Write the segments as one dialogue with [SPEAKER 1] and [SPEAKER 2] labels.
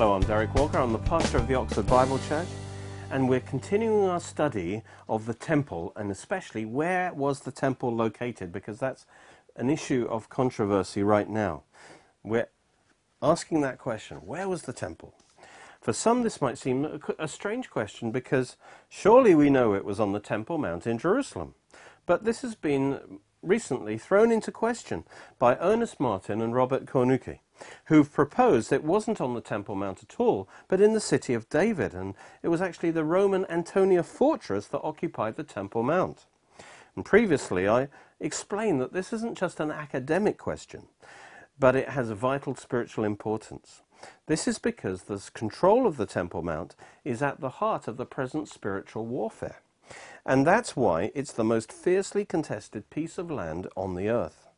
[SPEAKER 1] Hello, I'm Derek Walker. I'm the pastor of the Oxford Bible Church, and we're continuing our study of the temple, and especially where was the temple located, because that's an issue of controversy right now. We're asking that question where was the temple? For some, this might seem a, strange question because surely we know it was on the Temple Mount in Jerusalem. But this has been recently thrown into question by Ernest Martin and Robert Cornuke who've proposed it wasn't on the Temple Mount at all, but in the city of David, and it was actually the Roman Antonia fortress that occupied the Temple Mount. And previously, I explained that this isn't just an academic question, but it has a vital spiritual importance. This is because the control of the Temple Mount is at the heart of the present spiritual warfare. And that's why it's the most fiercely contested piece of land on the earth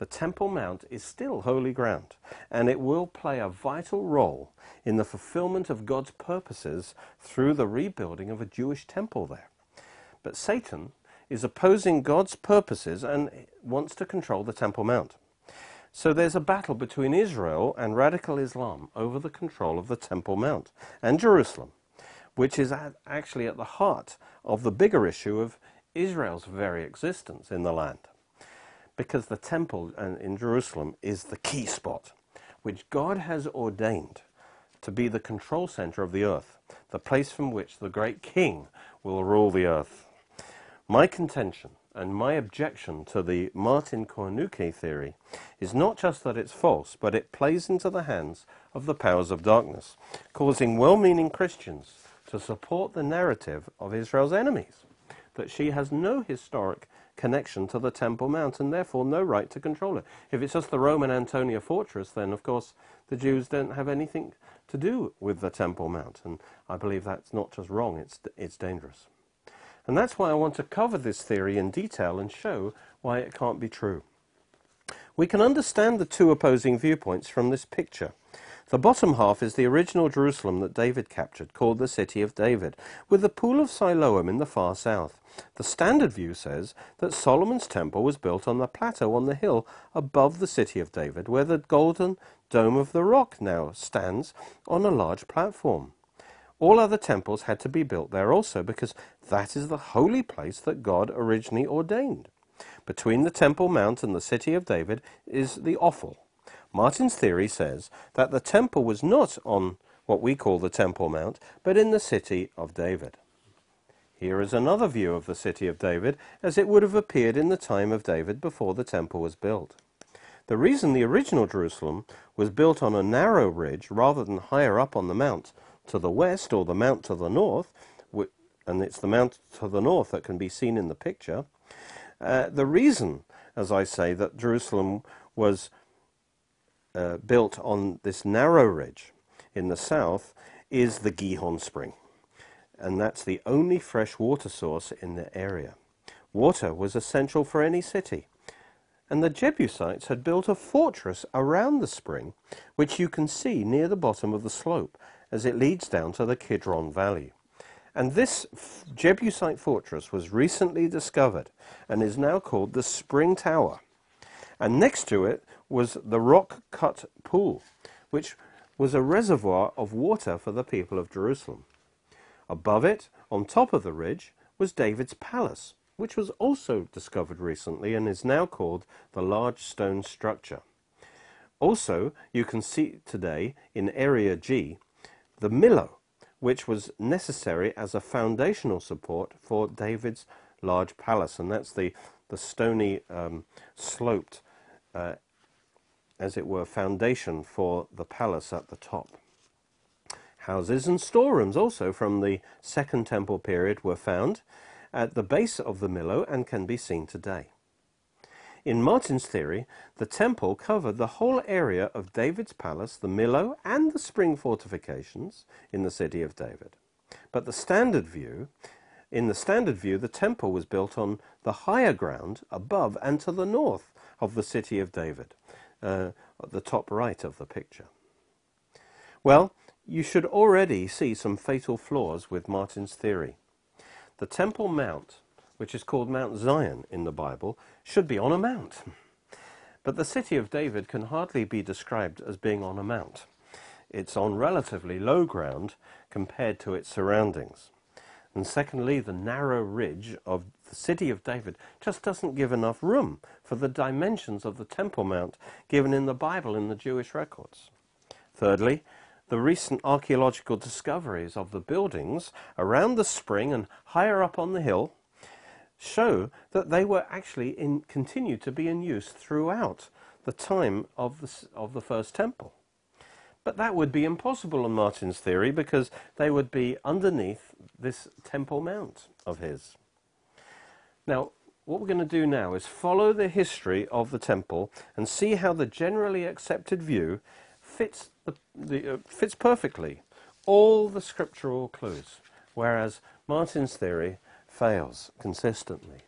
[SPEAKER 1] the Temple Mount is still holy ground, and it will play a vital role in the fulfillment of God's purposes through the rebuilding of a Jewish temple there. But Satan is opposing God's purposes and wants to control the Temple Mount. So there's a battle between Israel and radical Islam over the control of the Temple Mount and Jerusalem, which is actually at the heart of the bigger issue of Israel's very existence in the land because the temple in Jerusalem is the key spot, which God has ordained to be the control center of the earth, the place from which the great king will rule the earth. My contention and my objection to the Martin Cornuke theory is not just that it's false, but it plays into the hands of the powers of darkness, causing well-meaning Christians to support the narrative of Israel's enemies, that she has no historic connection to the Temple Mount and therefore no right to control it. If it's just the Roman Antonia fortress, then of course the Jews don't have anything to do with the Temple Mount. And I believe that's not just wrong, it's, it's dangerous. And that's why I want to cover this theory in detail and show why it can't be true. We can understand the two opposing viewpoints from this picture. The bottom half is the original Jerusalem that David captured, called the City of David, with the Pool of Siloam in the far south. The standard view says that Solomon's temple was built on the plateau on the hill above the City of David, where the golden dome of the rock now stands on a large platform. All other temples had to be built there also, because that is the holy place that God originally ordained. Between the Temple Mount and the City of David is the Ophel, Martin's theory says that the temple was not on what we call the Temple Mount, but in the city of David. Here is another view of the city of David as it would have appeared in the time of David before the temple was built. The reason the original Jerusalem was built on a narrow ridge rather than higher up on the mount to the west or the mount to the north, and it's the mount to the north that can be seen in the picture, uh, the reason, as I say, that Jerusalem was uh, built on this narrow ridge in the south is the Gihon Spring. And that's the only fresh water source in the area. Water was essential for any city. And the Jebusites had built a fortress around the spring, which you can see near the bottom of the slope as it leads down to the Kidron Valley. And this Jebusite fortress was recently discovered and is now called the Spring Tower. And next to it was the rock cut pool, which was a reservoir of water for the people of Jerusalem. Above it, on top of the ridge, was David's palace, which was also discovered recently and is now called the large stone structure. Also, you can see today in Area G the Millo, which was necessary as a foundational support for David's large palace, and that's the, the stony um, sloped uh, as it were, foundation for the palace at the top. Houses and storerooms also from the Second Temple period were found at the base of the Millo and can be seen today. In Martin's theory, the temple covered the whole area of David's palace, the Millo, and the spring fortifications in the city of David. But the standard view, in the standard view, the temple was built on the higher ground above and to the north of the city of David uh, at the top right of the picture. Well, you should already see some fatal flaws with Martin's theory. The Temple Mount, which is called Mount Zion in the Bible, should be on a mount. But the city of David can hardly be described as being on a mount. it's on relatively low ground compared to its surroundings. And secondly, the narrow ridge of the city of David just doesn't give enough room for the dimensions of the Temple Mount given in the Bible in the Jewish records. Thirdly, the recent archaeological discoveries of the buildings around the spring and higher up on the hill show that they were actually in, continued to be in use throughout the time of the, of the first temple. But that would be impossible in Martin's theory because they would be underneath this Temple Mount of his. Now, what we're going to do now is follow the history of the temple and see how the generally accepted view fits, the, the, uh, fits perfectly all the scriptural clues, whereas Martin's theory fails consistently.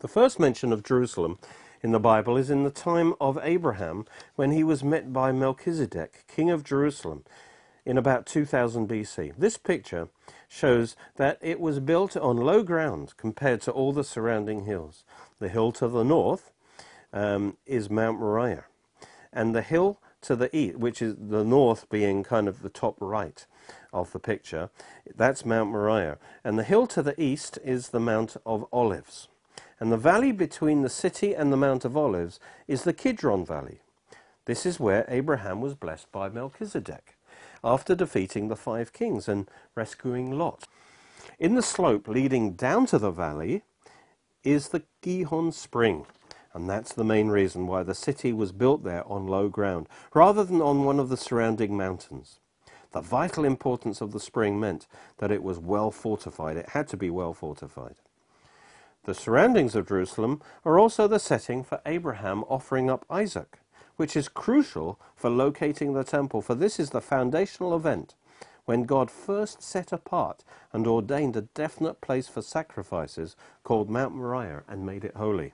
[SPEAKER 1] The first mention of Jerusalem in the Bible is in the time of Abraham when he was met by Melchizedek, king of Jerusalem, in about 2000 BC. This picture shows that it was built on low ground compared to all the surrounding hills. The hill to the north um, is Mount Moriah, and the hill to the east, which is the north being kind of the top right of the picture, that's Mount Moriah. And the hill to the east is the Mount of Olives. And the valley between the city and the Mount of Olives is the Kidron Valley. This is where Abraham was blessed by Melchizedek after defeating the five kings and rescuing Lot. In the slope leading down to the valley is the Gihon Spring, and that's the main reason why the city was built there on low ground, rather than on one of the surrounding mountains. The vital importance of the spring meant that it was well fortified. It had to be well fortified. The surroundings of Jerusalem are also the setting for Abraham offering up Isaac, which is crucial for locating the temple, for this is the foundational event when God first set apart and ordained a definite place for sacrifices called Mount Moriah and made it holy.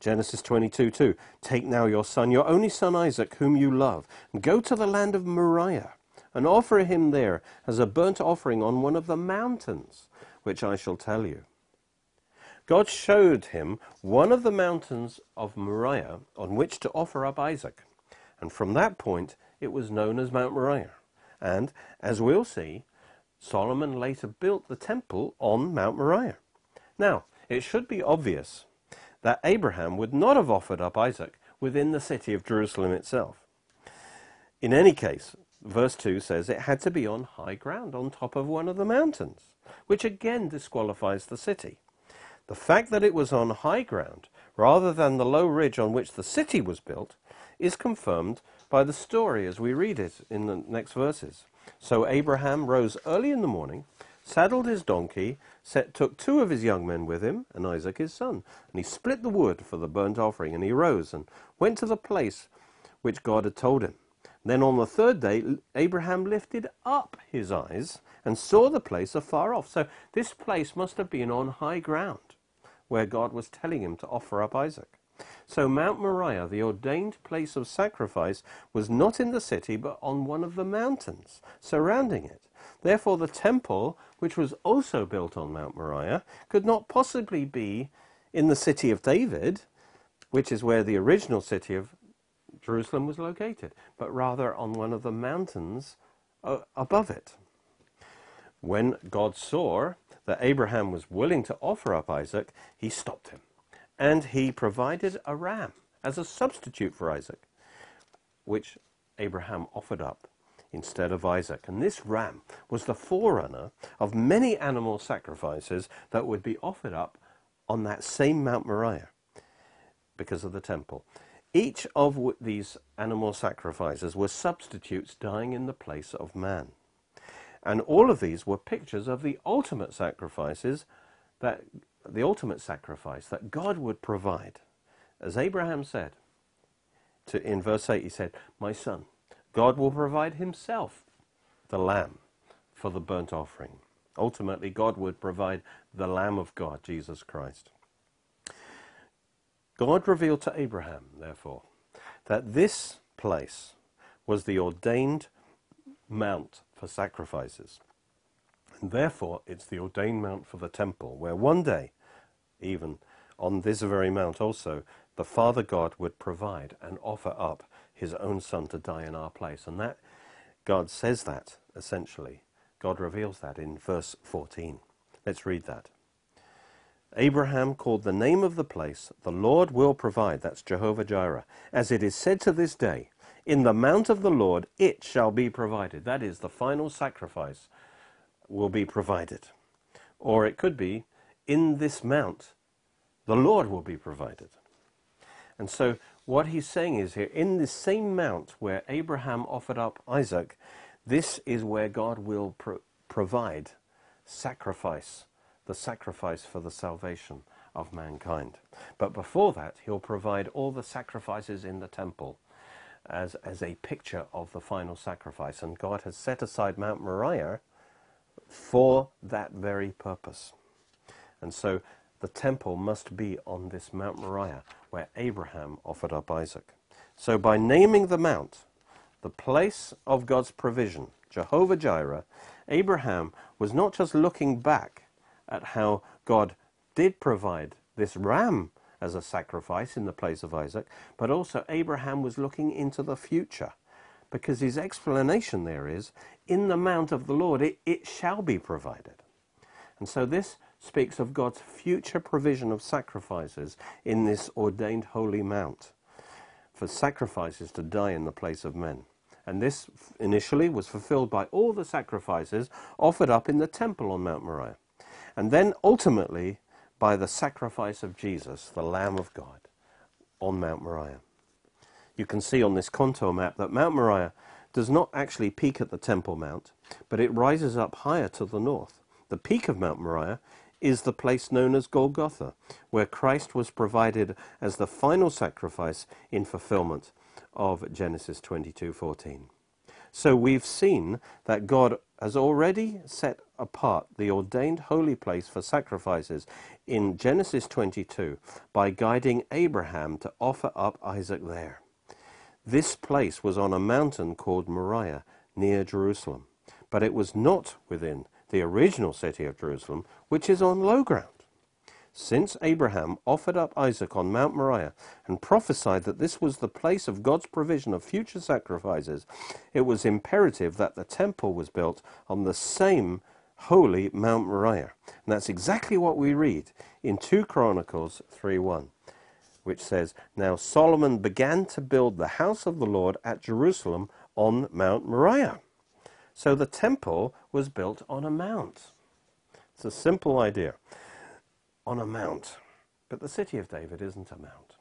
[SPEAKER 1] Genesis 22 2 Take now your son, your only son Isaac, whom you love, and go to the land of Moriah, and offer him there as a burnt offering on one of the mountains, which I shall tell you. God showed him one of the mountains of Moriah on which to offer up Isaac. And from that point, it was known as Mount Moriah. And, as we'll see, Solomon later built the temple on Mount Moriah. Now, it should be obvious that Abraham would not have offered up Isaac within the city of Jerusalem itself. In any case, verse 2 says it had to be on high ground, on top of one of the mountains, which again disqualifies the city. The fact that it was on high ground, rather than the low ridge on which the city was built, is confirmed by the story as we read it in the next verses. So Abraham rose early in the morning, saddled his donkey, set, took two of his young men with him, and Isaac his son, and he split the wood for the burnt offering, and he rose and went to the place which God had told him. Then on the third day, Abraham lifted up his eyes and saw the place afar off. So this place must have been on high ground where God was telling him to offer up Isaac. So Mount Moriah, the ordained place of sacrifice, was not in the city but on one of the mountains surrounding it. Therefore, the temple, which was also built on Mount Moriah, could not possibly be in the city of David, which is where the original city of Jerusalem was located, but rather on one of the mountains uh, above it. When God saw that Abraham was willing to offer up Isaac, he stopped him. And he provided a ram as a substitute for Isaac, which Abraham offered up instead of Isaac. And this ram was the forerunner of many animal sacrifices that would be offered up on that same Mount Moriah because of the temple. Each of these animal sacrifices were substitutes dying in the place of man. And all of these were pictures of the ultimate sacrifices that the ultimate sacrifice that God would provide. As Abraham said to, in verse 8, he said, My son, God will provide himself the lamb for the burnt offering. Ultimately, God would provide the Lamb of God, Jesus Christ. God revealed to Abraham, therefore, that this place was the ordained mount for sacrifices. And therefore, it's the ordained mount for the temple, where one day, even on this very mount also, the Father God would provide and offer up his own Son to die in our place. And that God says that, essentially. God reveals that in verse 14. Let's read that. Abraham called the name of the place, The Lord will provide. That's Jehovah Jireh. As it is said to this day, In the mount of the Lord it shall be provided. That is, the final sacrifice will be provided. Or it could be, In this mount the Lord will be provided. And so what he's saying is here, in the same mount where Abraham offered up Isaac, this is where God will pro- provide sacrifice the sacrifice for the salvation of mankind. But before that, he'll provide all the sacrifices in the temple as, as a picture of the final sacrifice. And God has set aside Mount Moriah for that very purpose. And so the temple must be on this Mount Moriah where Abraham offered up Isaac. So by naming the mount, the place of God's provision, Jehovah Jireh, Abraham was not just looking back at how God did provide this ram as a sacrifice in the place of Isaac, but also Abraham was looking into the future. Because his explanation there is, in the mount of the Lord, it, it shall be provided. And so this speaks of God's future provision of sacrifices in this ordained holy mount for sacrifices to die in the place of men. And this initially was fulfilled by all the sacrifices offered up in the temple on Mount Moriah and then ultimately by the sacrifice of Jesus, the Lamb of God, on Mount Moriah. You can see on this contour map that Mount Moriah does not actually peak at the Temple Mount, but it rises up higher to the north. The peak of Mount Moriah is the place known as Golgotha, where Christ was provided as the final sacrifice in fulfillment of Genesis 22:14. So we've seen that God has already set apart the ordained holy place for sacrifices in Genesis 22 by guiding Abraham to offer up Isaac there. This place was on a mountain called Moriah near Jerusalem, but it was not within the original city of Jerusalem, which is on low ground. Since Abraham offered up Isaac on Mount Moriah and prophesied that this was the place of God's provision of future sacrifices, it was imperative that the temple was built on the same holy Mount Moriah. And that's exactly what we read in 2 Chronicles 3:1, which says, Now Solomon began to build the house of the Lord at Jerusalem on Mount Moriah. So the temple was built on a mount. It's a simple idea on a mount. But the city of David isn't a mount.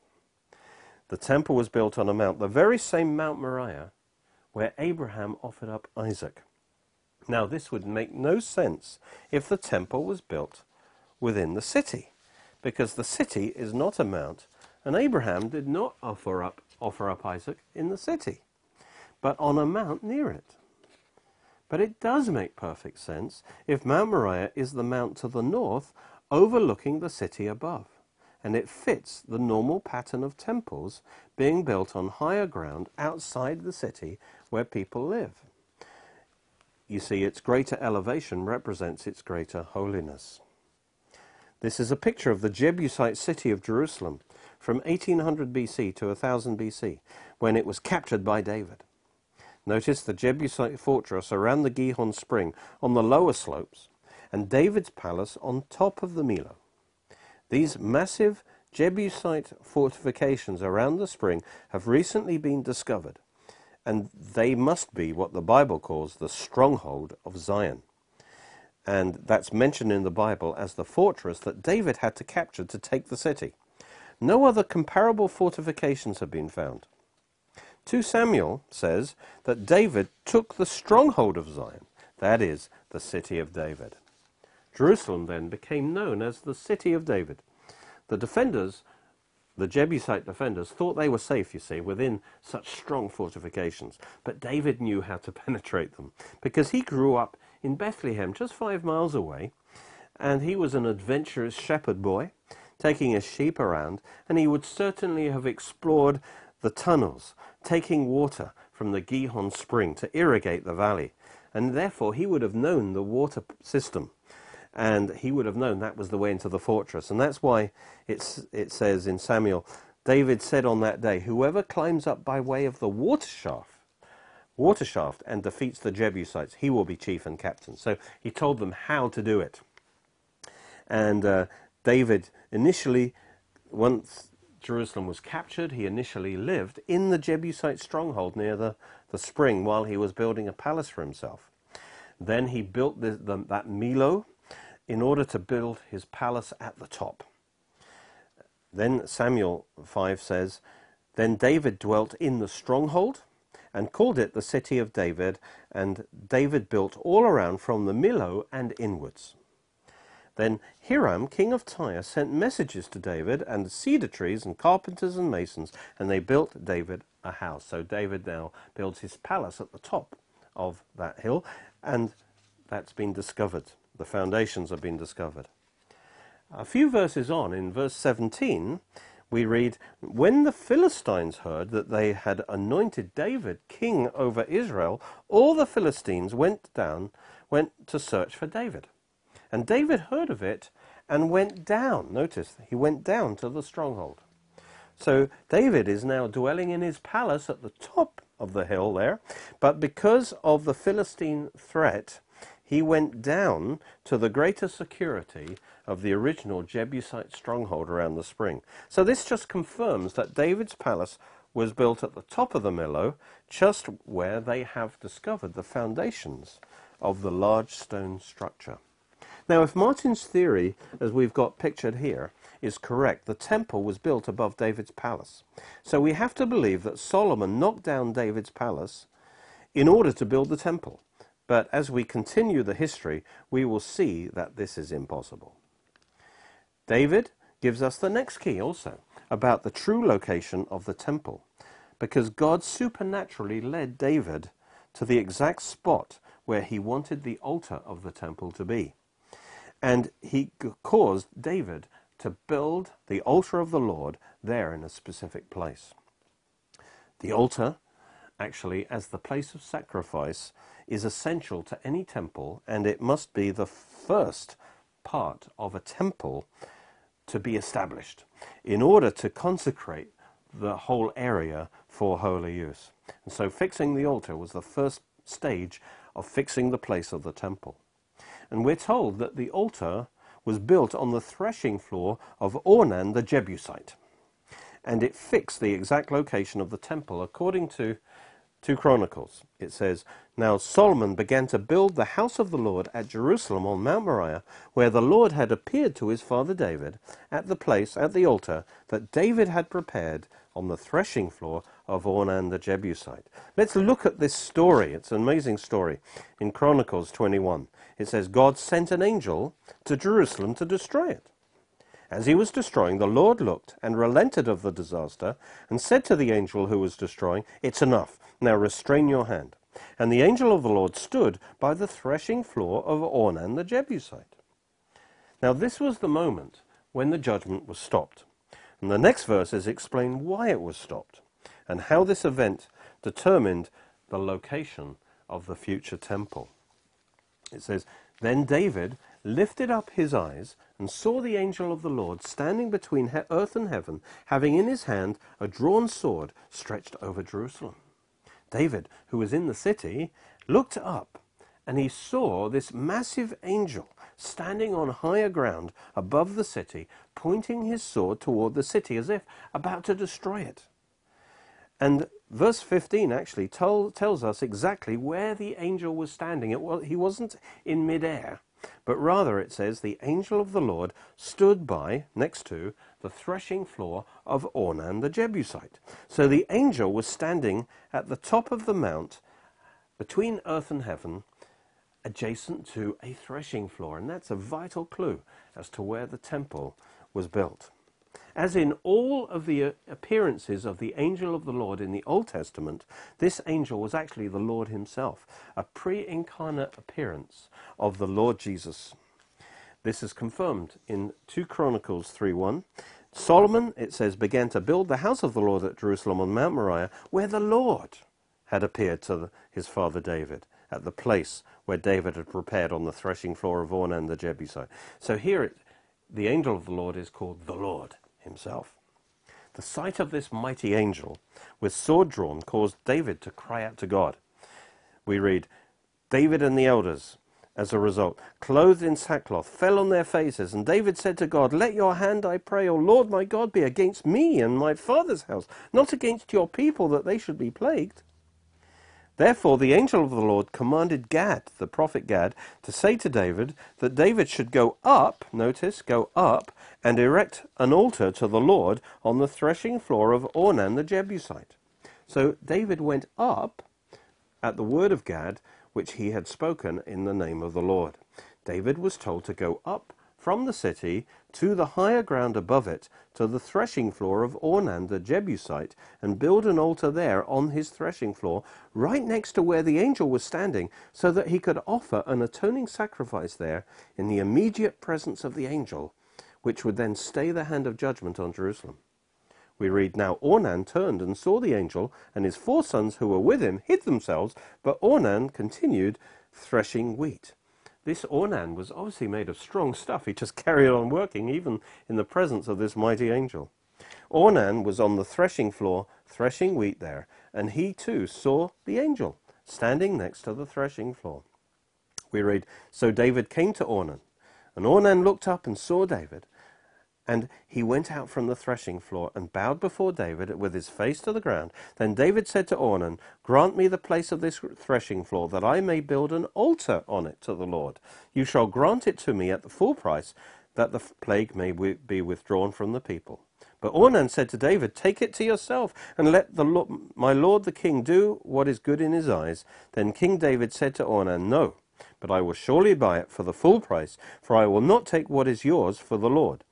[SPEAKER 1] The temple was built on a mount, the very same Mount Moriah where Abraham offered up Isaac. Now, this would make no sense if the temple was built within the city, because the city is not a mount, and Abraham did not offer up, offer up Isaac in the city, but on a mount near it. But it does make perfect sense if Mount Moriah is the mount to the north overlooking the city above, and it fits the normal pattern of temples being built on higher ground outside the city where people live. You see, its greater elevation represents its greater holiness. This is a picture of the Jebusite city of Jerusalem from 1800 BC to 1000 BC, when it was captured by David. Notice the Jebusite fortress around the Gihon spring on the lower slopes and David's palace on top of the Millo. These massive Jebusite fortifications around the spring have recently been discovered, and they must be what the Bible calls the stronghold of Zion. And that's mentioned in the Bible as the fortress that David had to capture to take the city. No other comparable fortifications have been found. 2 Samuel says that David took the stronghold of Zion, that is, the city of David. Jerusalem then became known as the city of David. The defenders, the Jebusite defenders, thought they were safe, you see, within such strong fortifications. But David knew how to penetrate them because he grew up in Bethlehem, just five miles away, and he was an adventurous shepherd boy, taking his sheep around, and he would certainly have explored the tunnels, taking water from the Gihon spring to irrigate the valley, and therefore he would have known the water system and he would have known that was the way into the fortress. And that's why it's, it says in Samuel, David said on that day, Whoever climbs up by way of the water shaft water shaft and defeats the Jebusites, he will be chief and captain. So he told them how to do it. And uh, David initially, once Jerusalem was captured, he initially lived in the Jebusite stronghold near the, the spring while he was building a palace for himself. Then he built the, the, that Millo in order to build his palace at the top. Then Samuel 5 says, Then David dwelt in the stronghold and called it the city of David, and David built all around from the Millo and inwards. Then Hiram, king of Tyre, sent messages to David and cedar trees and carpenters and masons, and they built David a house. So David now builds his palace at the top of that hill, and that's been discovered. The foundations have been discovered. A few verses on, in verse 17, we read, When the Philistines heard that they had anointed David king over Israel, all the Philistines went down, went to search for David. And David heard of it and went down. Notice, he went down to the stronghold. So David is now dwelling in his palace at the top of the hill there, but because of the Philistine threat, he went down to the greater security of the original Jebusite stronghold around the spring. So this just confirms that David's palace was built at the top of the Millo, just where they have discovered the foundations of the large stone structure. Now, if Martin's theory, as we've got pictured here, is correct, the temple was built above David's palace. So we have to believe that Solomon knocked down David's palace in order to build the temple. But as we continue the history, we will see that this is impossible. David gives us the next key also about the true location of the temple, because God supernaturally led David to the exact spot where he wanted the altar of the temple to be. And he caused David to build the altar of the Lord there in a specific place. The altar, actually, as the place of sacrifice, is essential to any temple, and it must be the first part of a temple to be established in order to consecrate the whole area for holy use. And so fixing the altar was the first stage of fixing the place of the temple. And we're told that the altar was built on the threshing floor of Ornan the Jebusite. And it fixed the exact location of the temple according to 2 Chronicles. It says, Now Solomon began to build the house of the Lord at Jerusalem on Mount Moriah, where the Lord had appeared to his father David, at the place, at the altar, that David had prepared on the threshing floor of Ornan the Jebusite. Let's look at this story. It's an amazing story. In Chronicles 21, it says, God sent an angel to Jerusalem to destroy it. As he was destroying, the Lord looked and relented of the disaster and said to the angel who was destroying, It's enough. Now restrain your hand. And the angel of the Lord stood by the threshing floor of Ornan the Jebusite. Now this was the moment when the judgment was stopped. And the next verses explain why it was stopped and how this event determined the location of the future temple. It says, Then David lifted up his eyes and saw the angel of the Lord standing between earth and heaven, having in his hand a drawn sword stretched over Jerusalem. David, who was in the city, looked up and he saw this massive angel standing on higher ground above the city, pointing his sword toward the city as if about to destroy it. And verse 15 actually tell, tells us exactly where the angel was standing. It he wasn't in midair, but rather it says the angel of the Lord stood by, next to, the threshing floor of Ornan the Jebusite. So the angel was standing at the top of the mount between earth and heaven, adjacent to a threshing floor. And that's a vital clue as to where the temple was built. As in all of the uh, appearances of the angel of the Lord in the Old Testament, this angel was actually the Lord himself, a pre incarnate appearance of the Lord Jesus. This is confirmed in 2 Chronicles 3:1. Solomon, it says, began to build the house of the Lord at Jerusalem on Mount Moriah, where the Lord had appeared to the, his father David, at the place where David had prepared on the threshing floor of Ornan the Jebusite. So here it, the angel of the Lord is called the Lord himself. The sight of this mighty angel with sword drawn caused David to cry out to God. we read, David and the elders, as a result, clothed in sackcloth, fell on their faces. And David said to God, Let your hand, I pray, O Lord my God, be against me and my father's house, not against your people, that they should be plagued. Therefore, the angel of the Lord commanded Gad, the prophet Gad, to say to David that David should go up, notice, go up, and erect an altar to the Lord on the threshing floor of Ornan the Jebusite. So David went up at the word of Gad, which he had spoken in the name of the Lord. David was told to go up from the city to the higher ground above it, to the threshing floor of Ornan the Jebusite, and build an altar there on his threshing floor, right next to where the angel was standing, so that he could offer an atoning sacrifice there in the immediate presence of the angel, which would then stay the hand of judgment on Jerusalem. We read, Now Ornan turned and saw the angel, and his four sons who were with him hid themselves, but Ornan continued threshing wheat. This Ornan was obviously made of strong stuff. He just carried on working even in the presence of this mighty angel. Ornan was on the threshing floor, threshing wheat there, and he too saw the angel standing next to the threshing floor. We read, So David came to Ornan, and Ornan looked up and saw David, and he went out from the threshing floor and bowed before David with his face to the ground. Then David said to Ornan, Grant me the place of this threshing floor, that I may build an altar on it to the Lord. You shall grant it to me at the full price, that the plague may be withdrawn from the people. But Ornan said to David, Take it to yourself, and let the Lord, my lord the king do what is good in his eyes. Then King David said to Ornan, No, but I will surely buy it for the full price, for I will not take what is yours for the Lord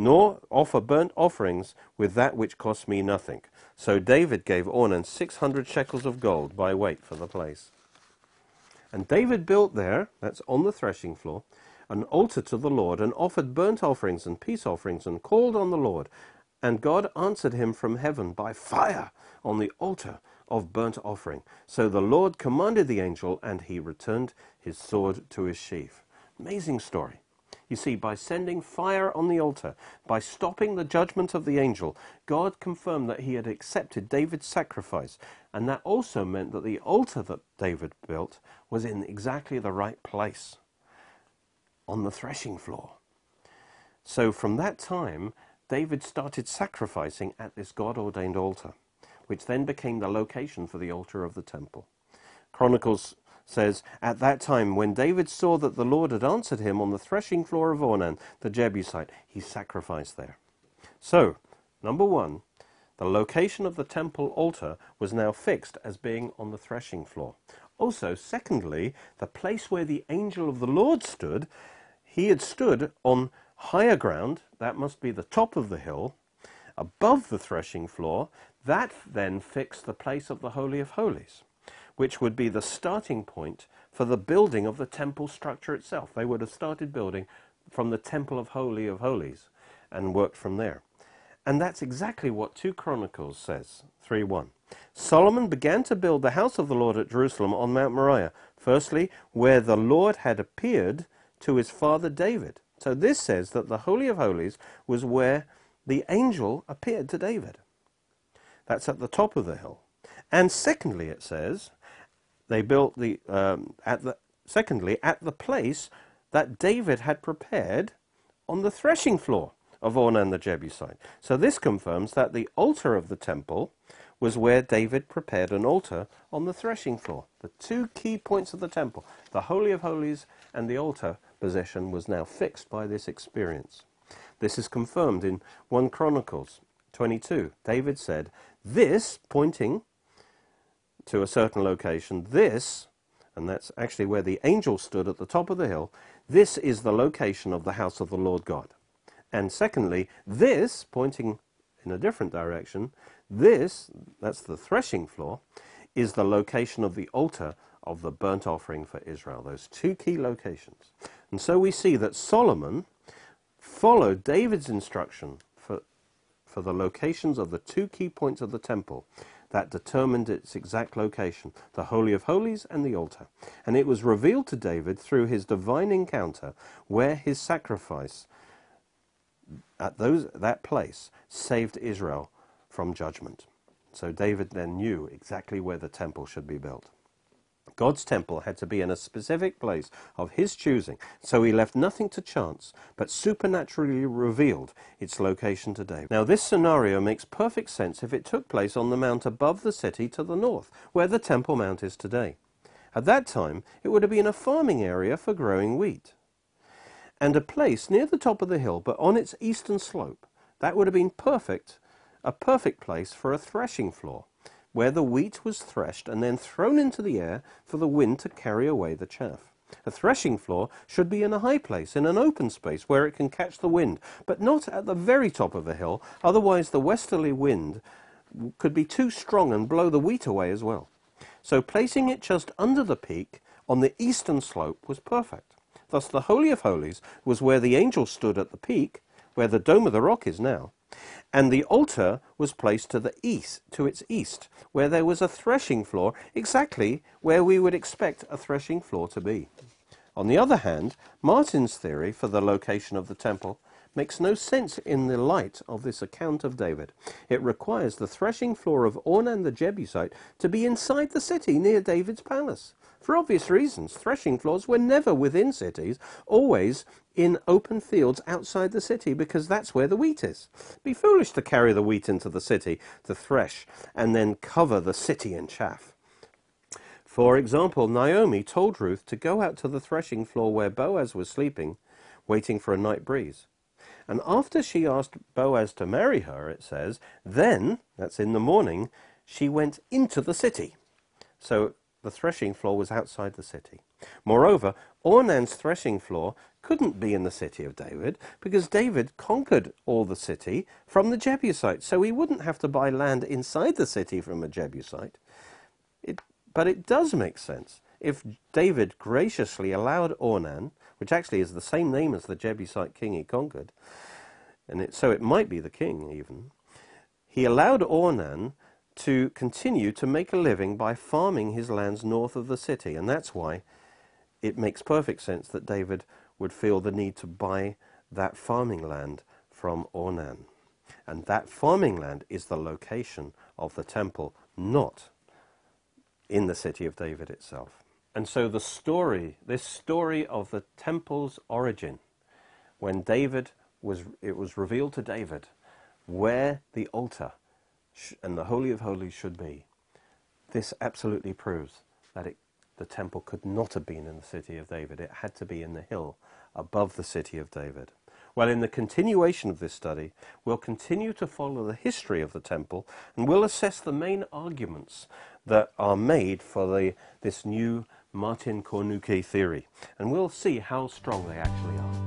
[SPEAKER 1] nor offer burnt offerings with that which cost me nothing. So David gave Ornan six hundred shekels of gold by weight for the place. And David built there, that's on the threshing floor, an altar to the Lord, and offered burnt offerings and peace offerings, and called on the Lord. And God answered him from heaven by fire on the altar of burnt offering. So the Lord commanded the angel, and he returned his sword to his sheath. Amazing story. You see, by sending fire on the altar, by stopping the judgment of the angel, God confirmed that he had accepted David's sacrifice. And that also meant that the altar that David built was in exactly the right place on the threshing floor. So from that time, David started sacrificing at this God ordained altar, which then became the location for the altar of the temple. Chronicles says, At that time, when David saw that the Lord had answered him on the threshing floor of Ornan, the Jebusite, he sacrificed there. So, number one, the location of the temple altar was now fixed as being on the threshing floor. Also, secondly, the place where the angel of the Lord stood, he had stood on higher ground, that must be the top of the hill, above the threshing floor. That then fixed the place of the Holy of Holies which would be the starting point for the building of the temple structure itself. They would have started building from the temple of Holy of Holies and worked from there. And that's exactly what 2 Chronicles says, 3.1. Solomon began to build the house of the Lord at Jerusalem on Mount Moriah, firstly, where the Lord had appeared to his father David. So this says that the Holy of Holies was where the angel appeared to David. That's at the top of the hill. And secondly, it says they built the um, at the secondly at the place that David had prepared on the threshing floor of Ornan the Jebusite. So this confirms that the altar of the temple was where David prepared an altar on the threshing floor. The two key points of the temple, the Holy of Holies and the altar position, was now fixed by this experience. This is confirmed in 1 Chronicles 22. David said, This, pointing to a certain location. This, and that's actually where the angel stood at the top of the hill, this is the location of the house of the Lord God. And secondly, this, pointing in a different direction, this, that's the threshing floor, is the location of the altar of the burnt offering for Israel. Those two key locations. And so we see that Solomon followed David's instruction for, for the locations of the two key points of the temple that determined its exact location, the Holy of Holies and the altar. And it was revealed to David through his divine encounter where his sacrifice at those, that place saved Israel from judgment. So David then knew exactly where the temple should be built. God's temple had to be in a specific place of his choosing, so he left nothing to chance, but supernaturally revealed its location to David. Now, this scenario makes perfect sense if it took place on the mount above the city to the north, where the Temple Mount is today. At that time, it would have been a farming area for growing wheat. And a place near the top of the hill, but on its eastern slope, that would have been perfect, a perfect place for a threshing floor where the wheat was threshed and then thrown into the air for the wind to carry away the chaff. A threshing floor should be in a high place, in an open space where it can catch the wind, but not at the very top of a hill, otherwise the westerly wind could be too strong and blow the wheat away as well. So placing it just under the peak on the eastern slope was perfect. Thus the Holy of Holies was where the angel stood at the peak, where the dome of the rock is now, and the altar was placed to the east, to its east, where there was a threshing floor, exactly where we would expect a threshing floor to be. On the other hand, Martin's theory for the location of the temple makes no sense in the light of this account of David. It requires the threshing floor of Ornan the Jebusite to be inside the city near David's palace. For obvious reasons, threshing floors were never within cities, always in open fields outside the city, because that's where the wheat is. Be foolish to carry the wheat into the city to thresh and then cover the city in chaff. For example, Naomi told Ruth to go out to the threshing floor where Boaz was sleeping, waiting for a night breeze. And after she asked Boaz to marry her, it says, then, that's in the morning, she went into the city. So the threshing floor was outside the city. Moreover, Ornan's threshing floor couldn't be in the city of David because David conquered all the city from the Jebusites, so he wouldn't have to buy land inside the city from a Jebusite. It, but it does make sense if David graciously allowed Ornan, which actually is the same name as the Jebusite king he conquered, and it, so it might be the king even, he allowed Ornan to continue to make a living by farming his lands north of the city. And that's why it makes perfect sense that David would feel the need to buy that farming land from Ornan. And that farming land is the location of the temple, not in the city of David itself. And so the story, this story of the temple's origin, when David was, it was revealed to David where the altar and the Holy of Holies should be. This absolutely proves that it, the temple could not have been in the city of David. It had to be in the hill above the city of David. Well, in the continuation of this study, we'll continue to follow the history of the temple and we'll assess the main arguments that are made for the, this new Martin Cornuke theory. And we'll see how strong they actually are.